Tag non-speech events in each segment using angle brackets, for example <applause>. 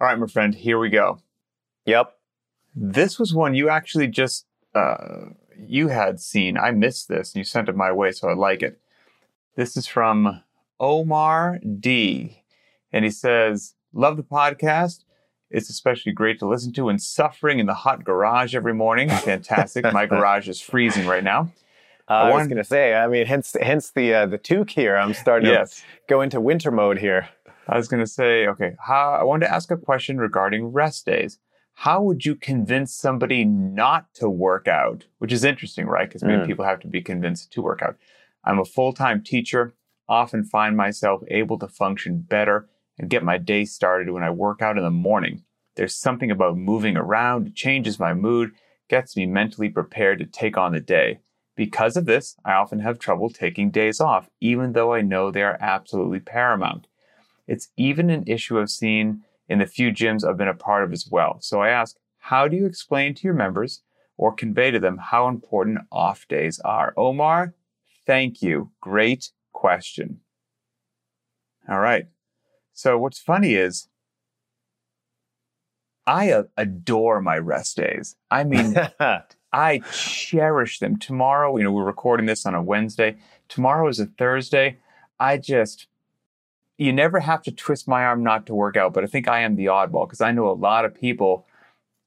All right, my friend, here we go. Yep. This was one you actually just uh, you had seen. I missed this, and you sent it my way, so I like it. This is from Omar D, and he says, "Love the podcast. It's especially great to listen to when suffering in the hot garage every morning. <laughs> Fantastic. my garage is freezing right now." Uh, I, I was going to say, I mean, hence, hence the uh, the toque here. I'm starting yes. to go into winter mode here. I was going to say, okay, how, I wanted to ask a question regarding rest days. How would you convince somebody not to work out? Which is interesting, right? Because many mm. people have to be convinced to work out. I'm a full time teacher, often find myself able to function better and get my day started when I work out in the morning. There's something about moving around, it changes my mood, gets me mentally prepared to take on the day. Because of this, I often have trouble taking days off, even though I know they are absolutely paramount. It's even an issue I've seen in the few gyms I've been a part of as well. So I ask, how do you explain to your members or convey to them how important off days are? Omar, thank you. Great question. All right. So what's funny is I adore my rest days. I mean, <laughs> I cherish them. Tomorrow, you know, we're recording this on a Wednesday. Tomorrow is a Thursday. I just you never have to twist my arm not to work out, but I think I am the oddball because I know a lot of people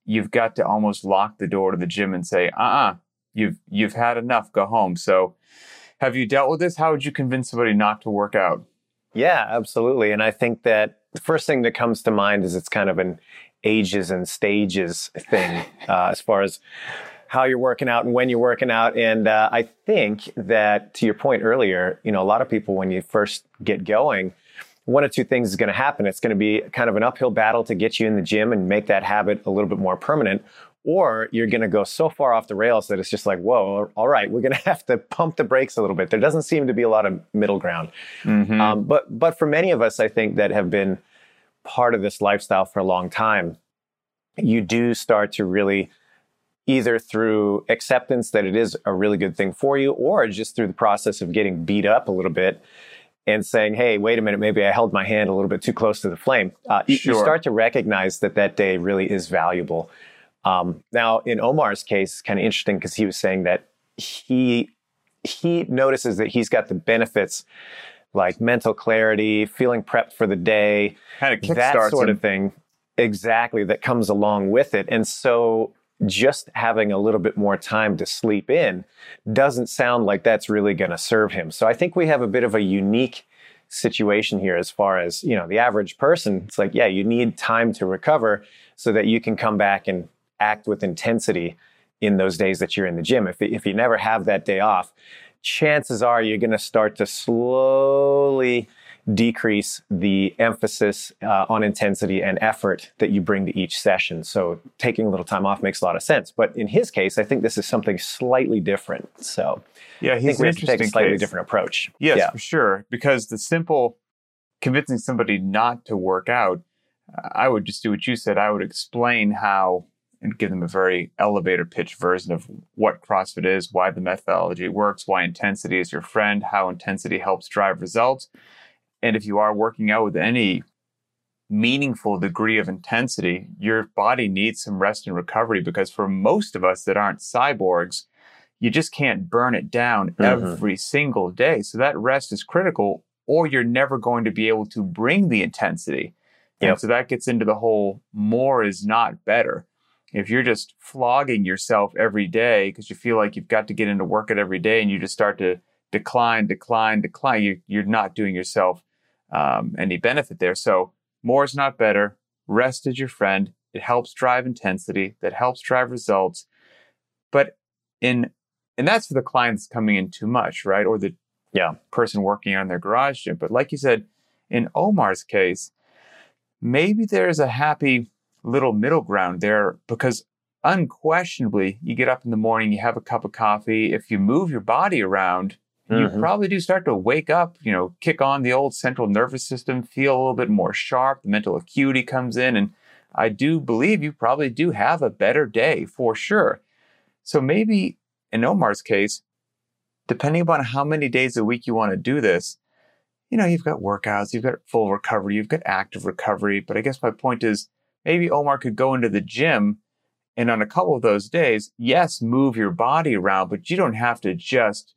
you've got to almost lock the door to the gym and say, uh-uh, you've you've had enough, go home. So have you dealt with this? How would you convince somebody not to work out? Yeah, absolutely. And I think that the first thing that comes to mind is it's kind of an ages and stages thing <laughs> uh, as far as how you're working out and when you're working out. And uh, I think that to your point earlier, you know, a lot of people when you first get going, one of two things is going to happen. It's going to be kind of an uphill battle to get you in the gym and make that habit a little bit more permanent. Or you're going to go so far off the rails that it's just like, whoa, all right, we're going <laughs> to have to pump the brakes a little bit. There doesn't seem to be a lot of middle ground. Mm-hmm. Um, but, but for many of us, I think that have been part of this lifestyle for a long time, you do start to really either through acceptance that it is a really good thing for you or just through the process of getting beat up a little bit and saying, hey, wait a minute, maybe I held my hand a little bit too close to the flame, uh, sure. you, start to recognize that that day really is valuable. Um, now, in Omar's case, kind of interesting because he was saying that he he notices that he's got the benefits like mental clarity, feeling prepped for the day, kind of that sort him. of thing. Exactly, that comes along with it. And so just having a little bit more time to sleep in doesn't sound like that's really going to serve him. So I think we have a bit of a unique situation here as far as, you know, the average person. It's like, yeah, you need time to recover so that you can come back and act with intensity in those days that you're in the gym. If, if you never have that day off, chances are you're going to start to slowly decrease the emphasis uh, on intensity and effort that you bring to each session. So taking a little time off makes a lot of sense. But in his case, I think this is something slightly different. So yeah, he's I think we take a slightly case. different approach. Yes, yeah. for sure. Because the simple convincing somebody not to work out, I would just do what you said. I would explain how and give them a very elevator pitch version of what CrossFit is, why the methodology works, why intensity is your friend, how intensity helps drive results and if you are working out with any meaningful degree of intensity, your body needs some rest and recovery because for most of us that aren't cyborgs, you just can't burn it down mm-hmm. every single day. So that rest is critical, or you're never going to be able to bring the intensity. Yep. And so that gets into the whole more is not better. If you're just flogging yourself every day because you feel like you've got to get into work it every day and you just start to decline, decline, decline, you, you're not doing yourself um, any benefit there. So more is not better. Rest is your friend. It helps drive intensity. That helps drive results. But in and that's for the clients coming in too much, right? Or the yeah person working on their garage gym. But like you said, in Omar's case, maybe there's a happy little middle ground there because unquestionably you get up in the morning, you have a cup of coffee. If you move your body around, mm-hmm. you probably do start to wake up, you know, kick on the old central nervous system, feel a little bit more sharp, the mental acuity comes in. And I do believe you probably do have a better day for sure. So maybe in Omar's case, depending upon how many days a week you want to do this, you know, you've got workouts, you've got full recovery, you've got active recovery. But I guess my point is maybe Omar could go into the gym and on a couple of those days, yes, move your body around, but you don't have to just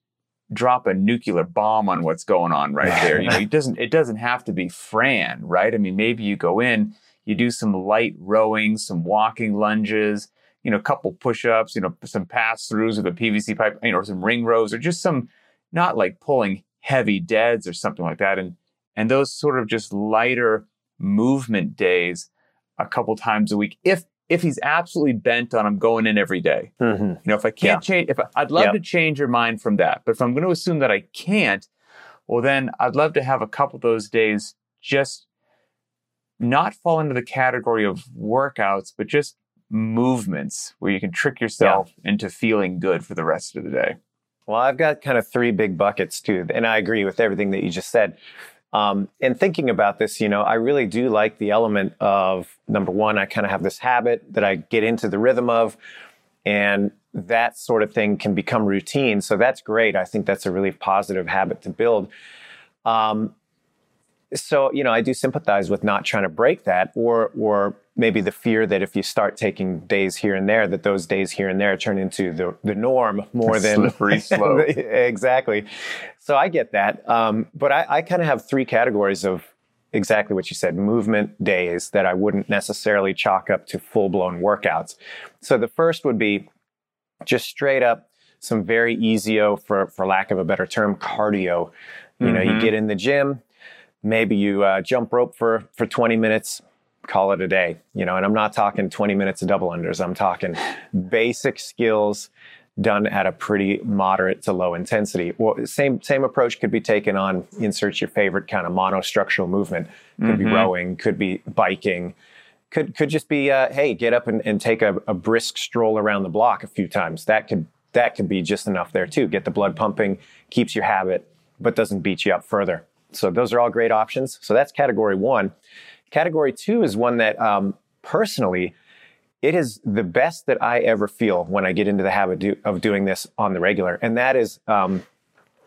drop a nuclear bomb on what's going on right there. You know, <laughs> it doesn't it doesn't have to be Fran, right? I mean, maybe you go in, you do some light rowing, some walking lunges, you know, a couple push-ups, you know, some pass-throughs with a PVC pipe, you know, or some ring rows, or just some not like pulling heavy deads or something like that. And and those sort of just lighter movement days a couple times a week, if if he's absolutely bent on I'm going in every day. Mm-hmm. You know, if I can't yeah. change, if I, I'd love to change your mind from that, but if I'm going to assume that I can't, well, then I'd love to have a couple of those days just not fall into the category of workouts, but just movements where you can trick yourself yeah. into feeling good for the rest of the day. Well, I've got kind of three big buckets too, and I agree with everything that you just said. Um, and thinking about this, you know, I really do like the element of number one, I kind of have this habit that I get into the rhythm of, and that sort of thing can become routine. So that's great. I think that's a really positive habit to build. Um, so you know, I do sympathize with not trying to break that, or or maybe the fear that if you start taking days here and there, that those days here and there turn into the, the norm more than slippery <laughs> slope. <laughs> exactly. So I get that. Um, but I, I kind of have three categories of exactly what you said movement days that I wouldn't necessarily chalk up to full blown workouts. So the first would be just straight up some very easy, for, for lack of a better term, cardio. You mm-hmm. know, you mm-hmm. get in the gym, maybe you uh, jump rope for, for 20 minutes, call it a day, you know, and I'm not talking 20 minutes of double unders. I'm talking <laughs> basic skills done at a pretty moderate to low intensity. Well, same same approach could be taken on insert your favorite kind of monostructural movement. Could mm-hmm. be rowing, could be biking, could could just be uh, hey, get up and, and take a, a, brisk stroll around the block a few times. That could that could be just enough there too. Get the blood pumping, keeps your habit, but doesn't beat you up further. So those are all great options. So that's category one. Category two is one that um, personally, it is the best that I ever feel when I get into the habit do, of doing this on the regular. And that is um,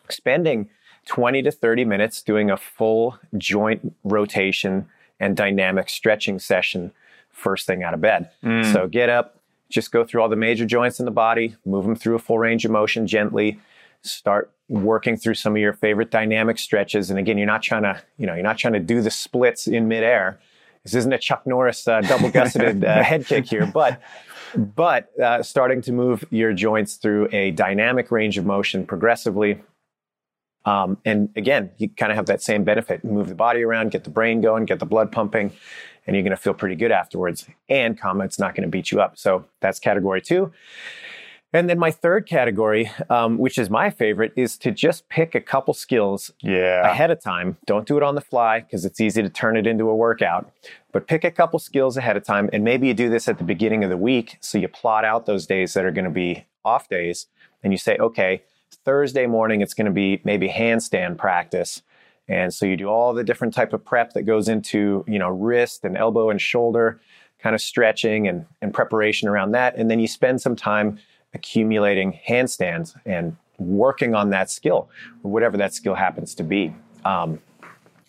spending 20 to 30 minutes doing a full joint rotation and dynamic stretching session first thing out of bed. Mm. So get up, just go through all the major joints in the body, move them through a full range of motion gently, start working through some of your favorite dynamic stretches. And again, you're not trying to, you know, you're not trying to do the splits in midair. This isn't a Chuck Norris uh, double gusseted uh, <laughs> head kick here, but but uh, starting to move your joints through a dynamic range of motion progressively. Um, and again, you kind of have that same benefit. Move the body around, get the brain going, get the blood pumping, and you're going to feel pretty good afterwards. And comma, it's not going to beat you up. So that's category two. And then my third category, um, which is my favorite, is to just pick a couple skills yeah. ahead of time. Don't do it on the fly because it's easy to turn it into a workout. But pick a couple skills ahead of time. And maybe you do this at the beginning of the week. So you plot out those days that are going to be off days. And you say, okay, Thursday morning, it's going to be maybe handstand practice. And so you do all the different type of prep that goes into, you know, wrist and elbow and shoulder kind of stretching and, and preparation around that. And then you spend some time accumulating handstands and working on that skill, whatever that skill happens to be. Um,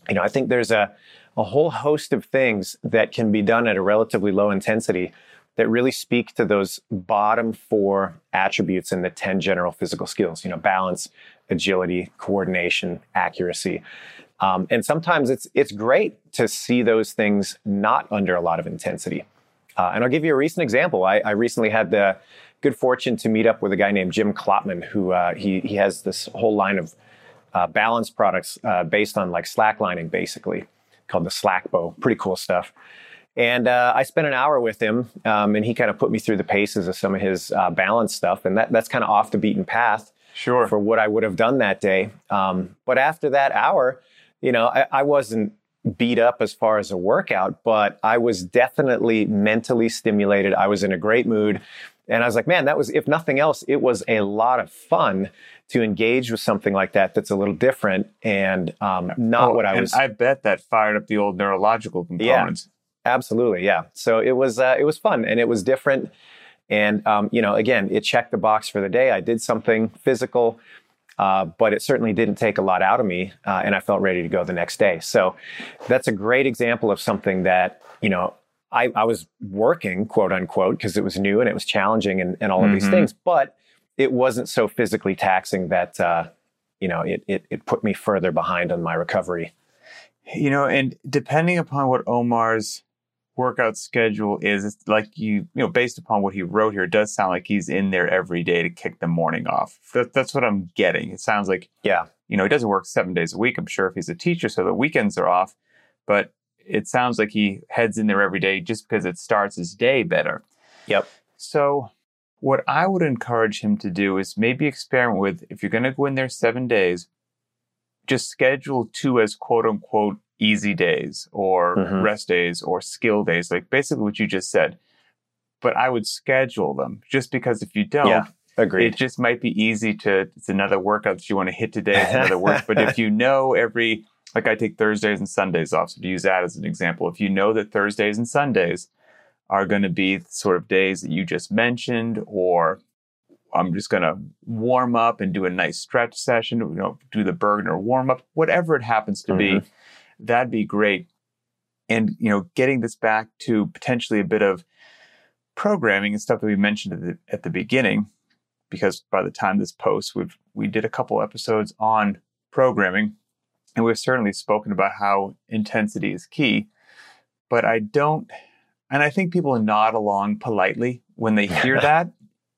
you know, I think there's a, a whole host of things that can be done at a relatively low intensity that really speak to those bottom four attributes in the 10 general physical skills, you know, balance, agility, coordination, accuracy. Um, and sometimes it's, it's great to see those things not under a lot of intensity. Uh, and I'll give you a recent example. I, I recently had the good fortune to meet up with a guy named Jim Klopman, who uh, he he has this whole line of uh, balance products uh, based on like slacklining, basically called the Slackbow. Pretty cool stuff. And uh, I spent an hour with him, um, and he kind of put me through the paces of some of his uh, balance stuff, and that that's kind of off the beaten path. Sure. For what I would have done that day. Um, but after that hour, you know, I, I wasn't beat up as far as a workout, but I was definitely mentally stimulated. I was in a great mood. And I was like, man, that was, if nothing else, it was a lot of fun to engage with something like that that's a little different and um, not oh, what I was. I bet that fired up the old neurological components. Yeah, absolutely. Yeah. So it was, uh, it was fun and it was different. And, um, you know, again, it checked the box for the day. I did something physical, uh, but it certainly didn't take a lot out of me. Uh, and I felt ready to go the next day. So that's a great example of something that, you know, I, I was working, quote unquote, because it was new and it was challenging and, and all of mm-hmm. these things, but it wasn't so physically taxing that, uh, you know, it, it, it put me further behind on my recovery. You know, and depending upon what Omar's workout schedule is, it's like you, you know, based upon what he wrote here, it does sound like he's in there every day to kick the morning off. That, that's what I'm getting. It sounds like, yeah, you know, he doesn't work seven days a week. I'm sure if he's a teacher, so the weekends are off, but it sounds like he heads in there every day just because it starts his day better. Yep. So, what I would encourage him to do is maybe experiment with if you're going to go in there seven days, just schedule two as quote unquote easy days or mm-hmm. rest days or skill days, like basically what you just said. But I would schedule them just because if you don't, yeah, agreed. it just might be easy to, it's another workout that you want to hit today, it's another work. But if <laughs> you know every, like I take Thursdays and Sundays off. So to use that as an example, if you know that Thursdays and Sundays are going to be sort of days that you just mentioned, or I'm just going to warm up and do a nice stretch session, you know, do the Burgener warm up, whatever it happens to mm-hmm. be, that'd be great. And, you know, getting this back to potentially a bit of programming and stuff that we mentioned at the, at the beginning, because by the time this post, we've, we did a couple episodes on programming and we've certainly spoken about how intensity is key, but I don't, and I think people nod along politely when they hear <laughs> that,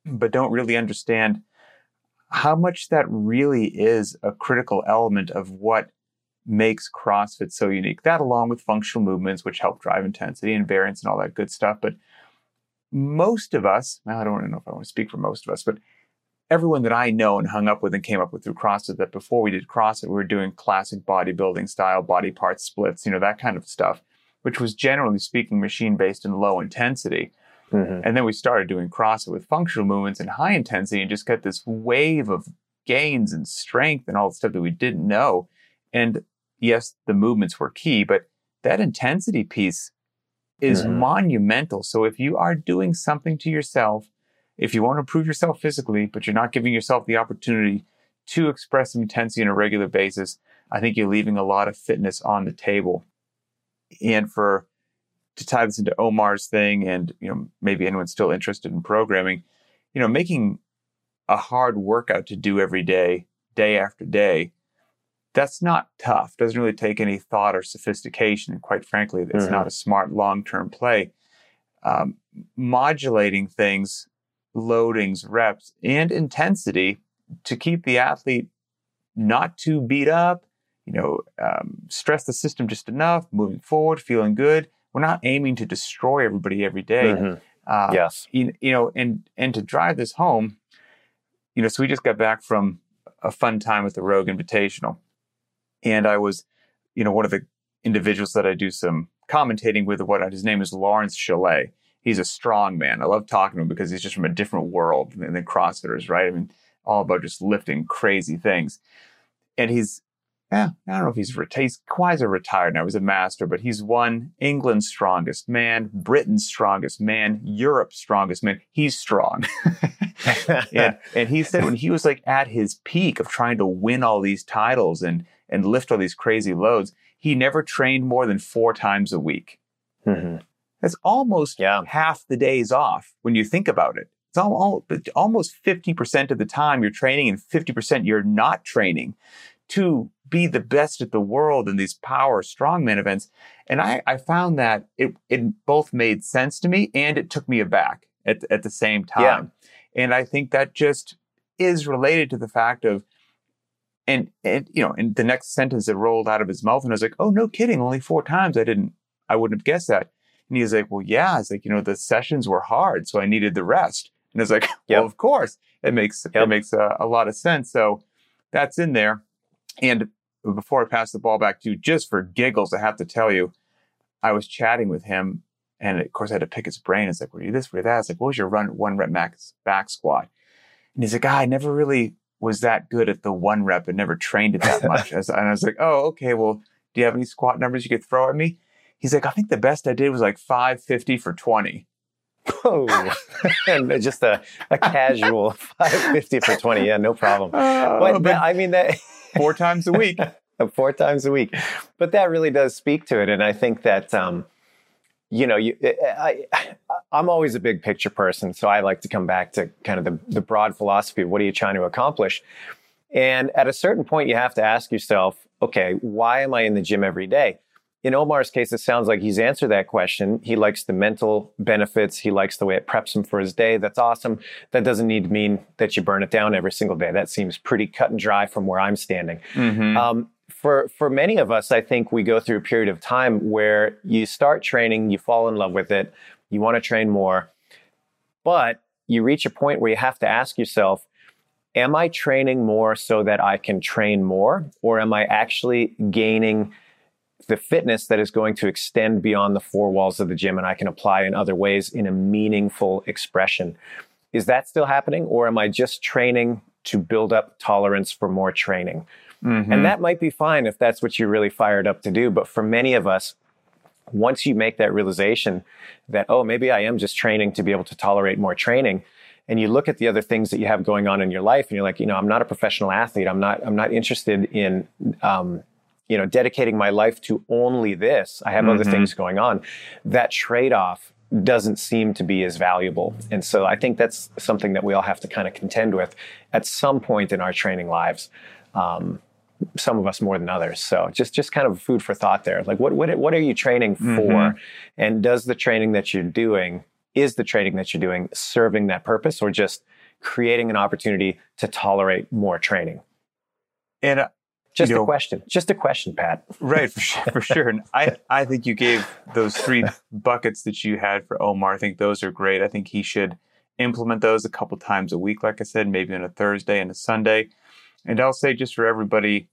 but don't really understand how much that really is a critical element of what makes CrossFit so unique. That, along with functional movements, which help drive intensity and variance and all that good stuff. But most of us, well, I don't know if I want to speak for most of us, but everyone that I know and hung up with and came up with through CrossFit that before we did CrossFit, we were doing classic bodybuilding style body part splits, you know, that kind of stuff, which was generally speaking machine based and low intensity. Mm-hmm. And then we started doing CrossFit with functional movements and high intensity and just got this wave of gains and strength and all the stuff that we didn't know. And yes, the movements were key, but that intensity piece is mm-hmm. monumental. So if you are doing something to yourself if you want to improve yourself physically, but you're not giving yourself the opportunity to express some intensity on a regular basis, I think you're leaving a lot of fitness on the table. And for to tie this into Omar's thing, and you know maybe anyone's still interested in programming, you know, making a hard workout to do every day, day after day, that's not tough. Doesn't really take any thought or sophistication, and quite frankly, it's mm-hmm. not a smart long-term play. Um, modulating things loadings, reps, and intensity to keep the athlete not too beat up, you know, um, stress the system just enough, moving forward, feeling good. We're not aiming to destroy everybody every day. Mm-hmm. Uh, yes. You, you know, and and to drive this home, you know, so we just got back from a fun time with the Rogue Invitational, and I was, you know, one of the individuals that I do some commentating with. What his name is Laurence Shahlaei, he's a strong man. I love talking to him because he's just from a different world than, than CrossFitters, right? I mean, all about just lifting crazy things. And he's, yeah, I don't know if he's, he's quasi retired now. He's a master, but he's won England's strongest man, Britain's strongest man, Europe's strongest man. He's strong. <laughs> and, and he said when he was like at his peak of trying to win all these titles and, and lift all these crazy loads, he never trained more than four times a week. Mm-hmm. That's almost yeah. half the days off when you think about it. It's all, almost 50% of the time you're training and 50% you're not training to be the best at the world in these power strongman events. And I, I found that it, it both made sense to me and it took me aback at, at the same time. Yeah. And I think that just is related to the fact of, and, and, you know, and the next sentence that rolled out of his mouth, and I was like, oh, no kidding, only four times. I didn't, I wouldn't have guessed that. And he's like, well, yeah. It's like, you know, the sessions were hard, so I needed the rest. And it's like, <laughs> yep. well, of course, it makes yep. it makes a, a, lot of sense. So that's in there. And before I pass the ball back to you, just for giggles, I have to tell you, I was chatting with him, and of course I had to pick his brain. It's like, were you this, were you that? It's like, what was your run one rep max back squat? And he's like, ah, I never really was that good at the one rep and never trained it that <laughs> much. and I was like, oh, okay. Well, do you have any squat numbers you could throw at me? He's like, I think the best I did was like 550 for 20. Oh, <laughs> and just a, a casual <laughs> 550 for 20. Yeah, no problem. Uh, but, but I mean, that <laughs> four times a week. four times a week. But that really does speak to it. And I think that, um, you know, you, I, I'm always a big picture person, so I like to come back to kind of the, the broad philosophy of what are you trying to accomplish. And at a certain point, you have to ask yourself, okay, why am I in the gym every day? In Omar's case, it sounds like he's answered that question. He likes the mental benefits. He likes the way it preps him for his day. That's awesome. That doesn't need to mean that you burn it down every single day. That seems pretty cut and dry from where I'm standing. Mm-hmm. Um, for for many of us, I think we go through a period of time where you start training, you fall in love with it, you want to train more, but you reach a point where you have to ask yourself, am I training more so that I can train more, or am I actually gaining the fitness that is going to extend beyond the four walls of the gym and I can apply in other ways in a meaningful expression. Is that still happening? Or am I just training to build up tolerance for more training? Mm-hmm. And that might be fine if that's what you're really fired up to do. But for many of us, once you make that realization that, oh, maybe I am just training to be able to tolerate more training, and you look at the other things that you have going on in your life, and you're like, you know, I'm not a professional athlete. I'm not. I'm not interested in um, you know, dedicating my life to only this. I have mm-hmm. other things going on. That trade off doesn't seem to be as valuable. And so I think that's something that we all have to kind of contend with at some point in our training lives. Um, some of us more than others. So just just kind of food for thought there. Like what what what are you training for? Mm-hmm. And does the training that you're doing is the training that you're doing serving that purpose or just creating an opportunity to tolerate more training? And just you know, a question. Just a question, Pat. <laughs> right, for sure, for sure. And I, I think you gave those three buckets that you had for Omar. I think those are great. I think he should implement those a couple times a week, like I said, maybe on a Thursday and a Sunday. And I'll say just for everybody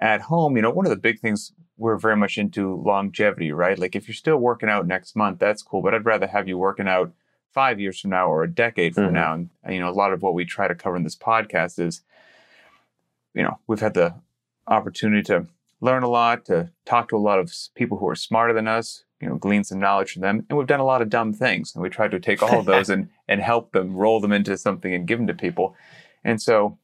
at home, you know, one of the big things we're very much into longevity, right? Like if you're still working out next month, that's cool. But I'd rather have you working out five years from now or a decade from mm-hmm. now. And you know, a lot of what we try to cover in this podcast is you know, we've had the opportunity to learn a lot, to talk to a lot of people who are smarter than us, you know, glean some knowledge from them. And we've done a lot of dumb things. And we tried to take all of those <laughs> and, and help them roll them into something and give them to people. And so,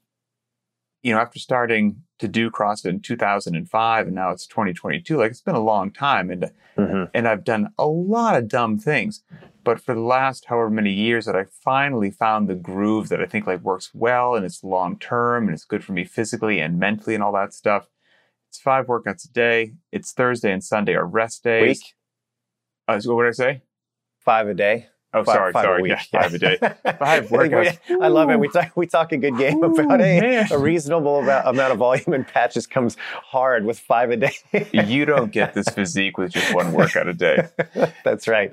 you know, after starting to do CrossFit in 2005 and now it's 2022, like it's been a long time. And, mm-hmm. and I've done a lot of dumb things. But for the last however many years that I finally found the groove that I think like works well and it's long term and it's good for me physically and mentally and all that stuff. It's five workouts a day. It's Thursday and Sunday are rest days. Week. Uh, so what did I say? Five a day. Oh, five, sorry, five sorry. Yeah, five a day. Five workouts. <laughs> I love it. We talk, we talk a good game Ooh, about a, a reasonable amount, amount of volume, and patches comes hard with five a day. you don't get this physique with just one workout a day. <laughs> That's right.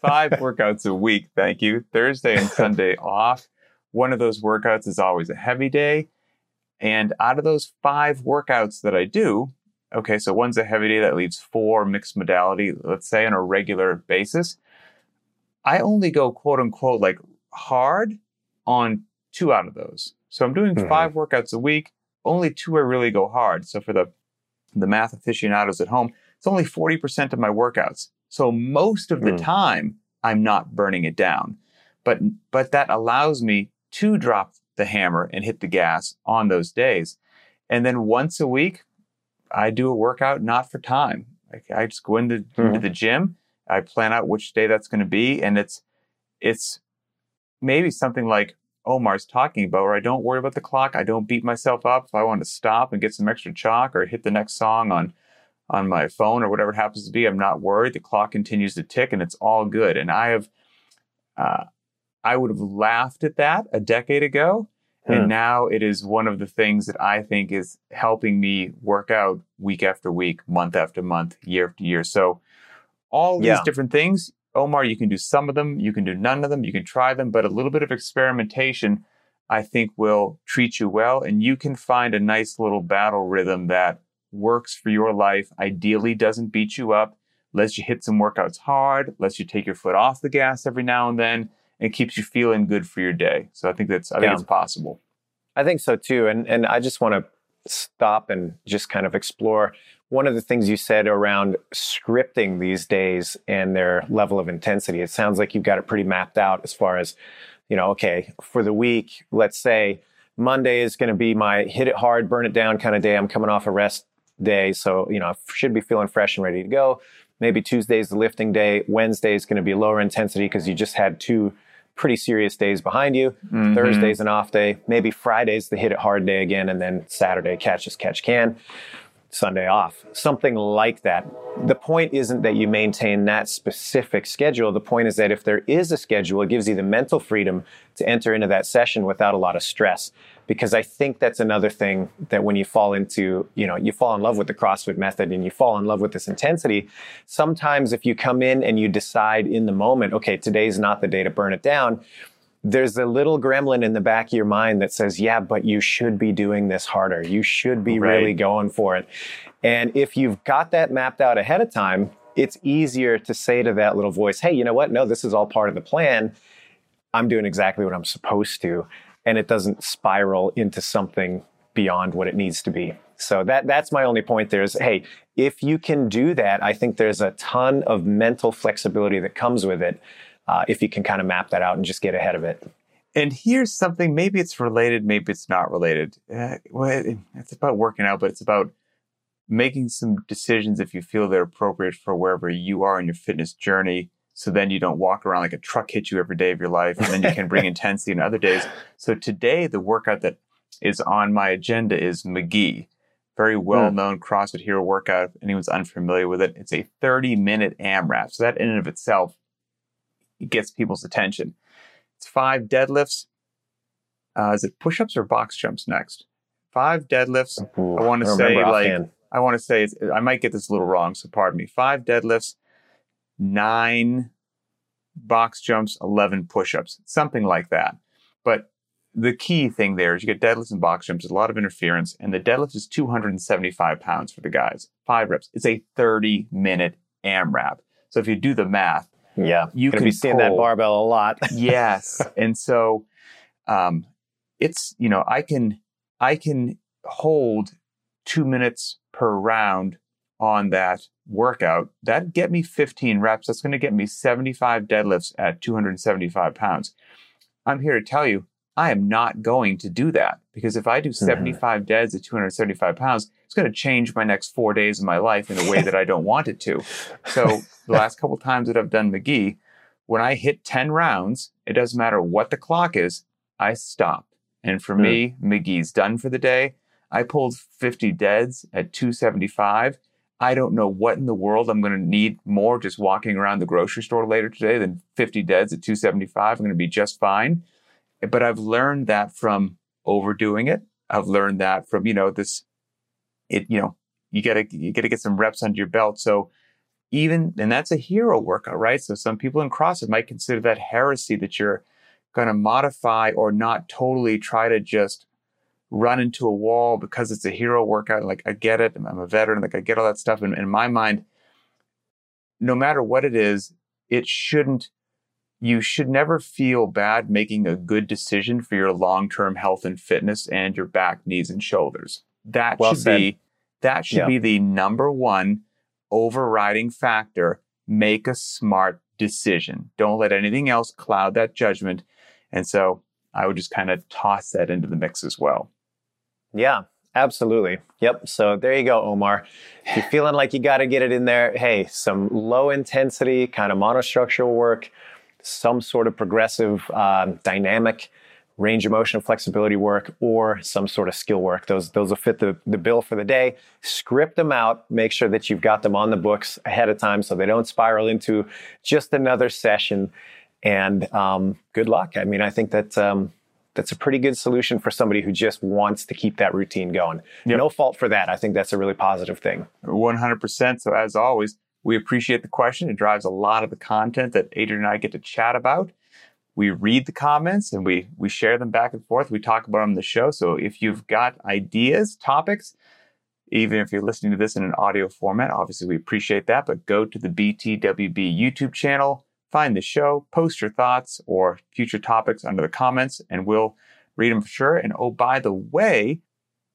five workouts a week. Thank you. Thursday and Sunday <laughs> off. One of those workouts is always a heavy day. And out of those five workouts that I do, okay, so one's a heavy day that leaves four mixed modality, let's say on a regular basis. I only go quote unquote like hard on two out of those. So I'm doing mm-hmm. five workouts a week. Only two I really go hard. So for the the math aficionados at home, it's only 40% of my workouts. So most of the mm. time I'm not burning it down. But but that allows me to drop the hammer and hit the gas on those days. And then once a week, I do a workout not for time. Like I just go into, mm-hmm. into the gym I plan out which day that's going to be, and it's it's maybe something like Omar's talking about, where I don't worry about the clock. I don't beat myself up if I want to stop and get some extra chalk or hit the next song on on my phone or whatever it happens to be. I'm not worried. The clock continues to tick, and it's all good. And I have, uh, I would have laughed at that a decade ago. And hmm. now it is one of the things that I think is helping me work out week after week, month after month, year after year. So all these yeah. different things. Omar, you can do some of them, you can do none of them, you can try them, but a little bit of experimentation, I think, will treat you well. And you can find a nice little battle rhythm that works for your life, ideally doesn't beat you up, lets you hit some workouts hard, lets you take your foot off the gas every now and then, and keeps you feeling good for your day. So I think that's I think yeah. it's possible. I think so too. And and I just want to stop and just kind of explore one of the things you said around scripting these days and their level of intensity. It sounds like you've got it pretty mapped out as far as, you know, okay, for the week, let's say Monday is going to be my hit it hard, burn it down kind of day. I'm coming off a rest day. So, you know, I should be feeling fresh and ready to go. maybe Tuesday's the lifting day, Wednesday is going to be lower intensity because you just had two pretty serious days behind you. Mhm. Thursday's an off day, maybe Friday's the hit it hard day again, and then Saturday catch as catch can. Sunday off, something like that. The point isn't that you maintain that specific schedule. The point is that if there is a schedule, it gives you the mental freedom to enter into that session without a lot of stress. Because I think that's another thing that when you fall into, you know, you fall in love with the CrossFit method and you fall in love with this intensity, sometimes if you come in and you decide in the moment, okay, today's not the day to burn it down, there's a little gremlin in the back of your mind that says, yeah, but you should be doing this harder. You should be Right. really going for it. And if you've got that mapped out ahead of time, it's easier to say to that little voice, hey, you know what? No, this is all part of the plan. I'm doing exactly what I'm supposed to. And it doesn't spiral into something beyond what it needs to be. So that that's my only point there is hey, if you can do that, I think there's a ton of mental flexibility that comes with it uh, if you can kind of map that out and just get ahead of it. And here's something, maybe it's related, maybe it's not related. Uh, well, it's about working out, but it's about making some decisions if you feel they're appropriate for wherever you are in your fitness journey. So then you don't walk around like a truck hit you every day of your life, and then you can bring <laughs> intensity in other days. So today, the workout that is on my agenda is McGhee. Very well known CrossFit Hero workout. If anyone's unfamiliar with it, it's a 30 minute AMRAP. So that in and of itself gets people's attention. It's five deadlifts. Uh, is it push ups or box jumps next? Five deadlifts. Ooh, I wanna say, like, offhand. I want to say it's, I might get this a little wrong, so pardon me. Five deadlifts, nine box jumps, 11 push ups, something like that. But the key thing there is you get deadlifts and box jumps, there's a lot of interference, and the deadlift is 275 pounds for the guys. Five reps. It's a 30 minute AMRAP. So if you do the math, yeah, you can be seeing that barbell a lot. <laughs> yes and so um it's you know i can i can hold two minutes per round on that workout that get me 15 reps that's going to get me 75 deadlifts at 275 pounds i'm here to tell you i am not going to do that because if i do mm-hmm. 75 deads at 275 pounds it's going to change my next four days of my life in a way that i don't want it to so the <laughs> last couple times that i've done mcghee when I hit 10 rounds, it doesn't matter what the clock is, I stop. And for hmm. me, McGhee's done for the day. I pulled 50 deads at 275. I don't know what in the world I'm going to need more just walking around the grocery store later today than 50 deads at 275. I'm going to be just fine. But I've learned that from overdoing it. I've learned that from, you know, this, it, you know, you gotta, you gotta get some reps under your belt. So even, and that's a hero workout, right? So some people in CrossFit might consider that heresy that you're going to modify or not totally try to just run into a wall because it's a hero workout. Like, I get it. I'm a veteran. Like, I get all that stuff. And in my mind, no matter what it is, it shouldn't, you should never feel bad making a good decision for your long term health and fitness and your back, knees, and shoulders. That Well should said. be that should Yeah. be the number one overriding factor. Make a smart decision. Don't let anything else cloud that judgment. And so I would just kind of toss that into the mix as well. Yeah, absolutely. Yep. So there you go, Omar. If you're feeling like you got to get it in there, hey, some low intensity kind of monostructural work, some sort of progressive um, dynamic range of motion flexibility work or some sort of skill work. Those those will fit the, the bill for the day. Script them out. Make sure that you've got them on the books ahead of time so they don't spiral into just another session. And um, good luck. I mean, I think that um, that's a pretty good solution for somebody who just wants to keep that routine going. Yep. No fault for that. I think that's a really positive thing. 100%. So, as always, we appreciate the question. It drives a lot of the content that Adrian and I get to chat about. We read the comments and we we share them back and forth. We talk about them on the show. So if you've got ideas, topics, even if you're listening to this in an audio format, obviously we appreciate that. But go to the BTWB YouTube channel, find the show, post your thoughts or future topics under the comments, and we'll read them for sure. And oh, by the way,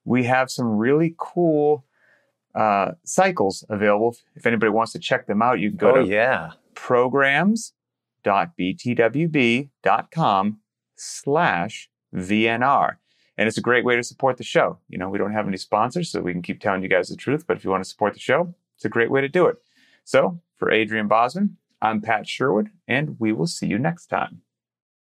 we have some really cool uh, cycles available. If anybody wants to check them out, you can go oh to yeah. programs.btwb.com slash VNR. And it's a great way to support the show. You know, we don't have any sponsors, so we can keep telling you guys the truth. But if you want to support the show, it's a great way to do it. So, for Adrian Bozman, I'm Pat Sherwood, and we will see you next time.